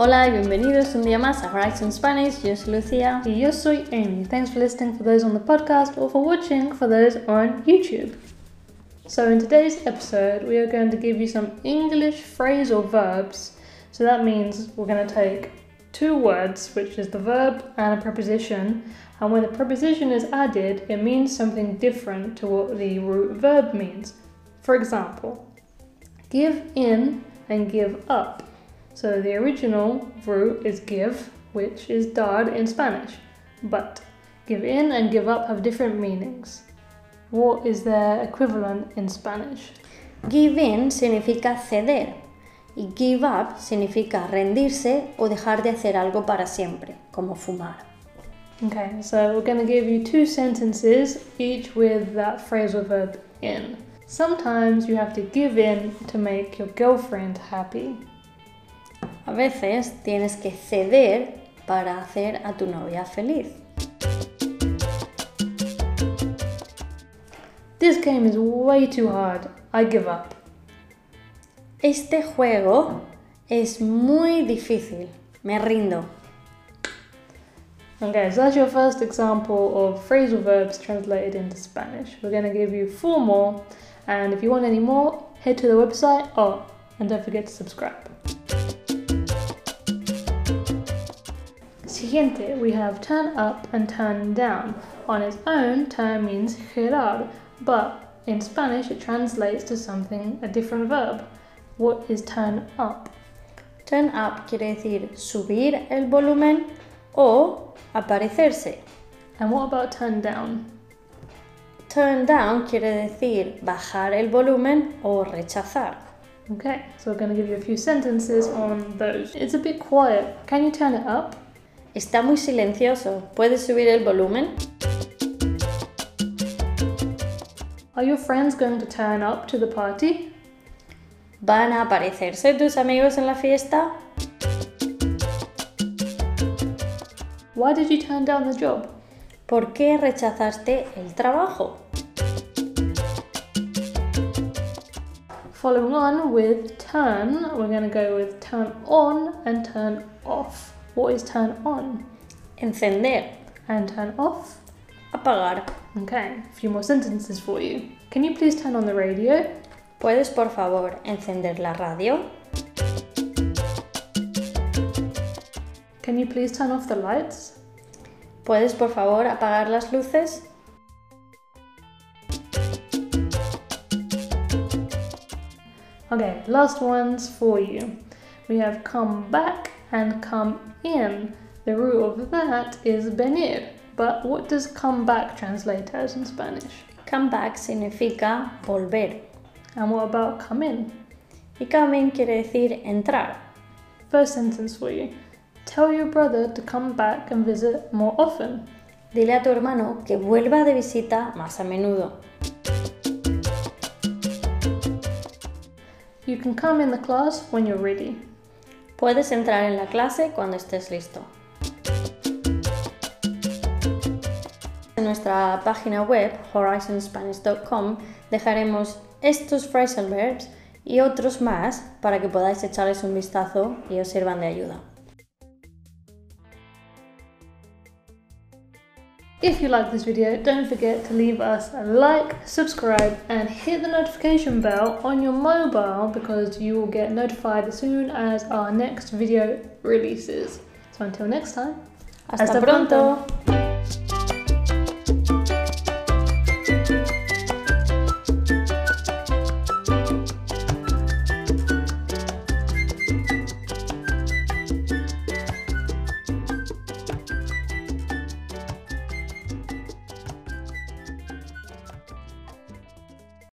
Hola y bienvenidos un día más a Horizon Spanish. Yo soy Lucía. Y yo soy Amy. Thanks for listening for those on the podcast or for watching for those on YouTube. So, in today's episode, we are going to give you some English phrasal verbs. So, that means we're going to take two words, which is the verb and a preposition, and when the preposition is added, it means something different to what the root verb means. For example, give in and give up. So the original root is give, which is dar in Spanish. But give in and give up have different meanings. What is their equivalent in Spanish? Give in significa ceder y give up significa rendirse o dejar de hacer algo para siempre, como fumar. Okay, so we're going to give you two sentences, each with that phrasal verb in. Sometimes you have to give in to make your girlfriend happy. A veces tienes que ceder para hacer a tu novia feliz. This game is way too hard. I give up. Este juego es muy difícil. Me rindo. Okay, so that's your first example of phrasal verbs translated into Spanish. We're going to give you four more, and if you want any more, head to the website. Oh, and don't forget to subscribe. Siguiente, we have turn up and turn down. On its own, turn means girar, but in Spanish it translates to something, a different verb. What is turn up? Turn up quiere decir subir el volumen o aparecerse. And what about turn down? Turn down quiere decir bajar el volumen o rechazar. Okay, so we're going to give you a few sentences on those. It's a bit quiet. Can you turn it up? Está muy silencioso. ¿Puedes subir el volumen? Are your friends going to turn up to the party? ¿Van a aparecerse tus amigos en la fiesta? Why did you turn down the job? ¿Por qué rechazaste el trabajo? Following on with turn, we're going to go with turn on and turn off. What is turn on? Encender. And turn off? Apagar. Okay, a few more sentences for you. Can you please turn on the radio? ¿Puedes por favor encender la radio? Can you please turn off the lights? ¿Puedes por favor apagar las luces? Okay, last ones for you. We have come back and come in. The root of that is venir. But what does come back translate as in Spanish? Come back significa volver. And what about come in? Y come in quiere decir entrar. First sentence for you. Tell your brother to come back and visit more often. Dile a tu hermano que vuelva de visita más a menudo. You can come in the class when you're ready. Puedes entrar en la clase cuando estés listo. En nuestra página web horizonspanish.com dejaremos estos phrasal verbs y otros más para que podáis echarles un vistazo y os sirvan de ayuda. If you like this video, don't forget to leave us a like, subscribe, and hit the notification bell on your mobile because you will get notified as soon as our next video releases. So until next time, hasta, hasta pronto. pronto.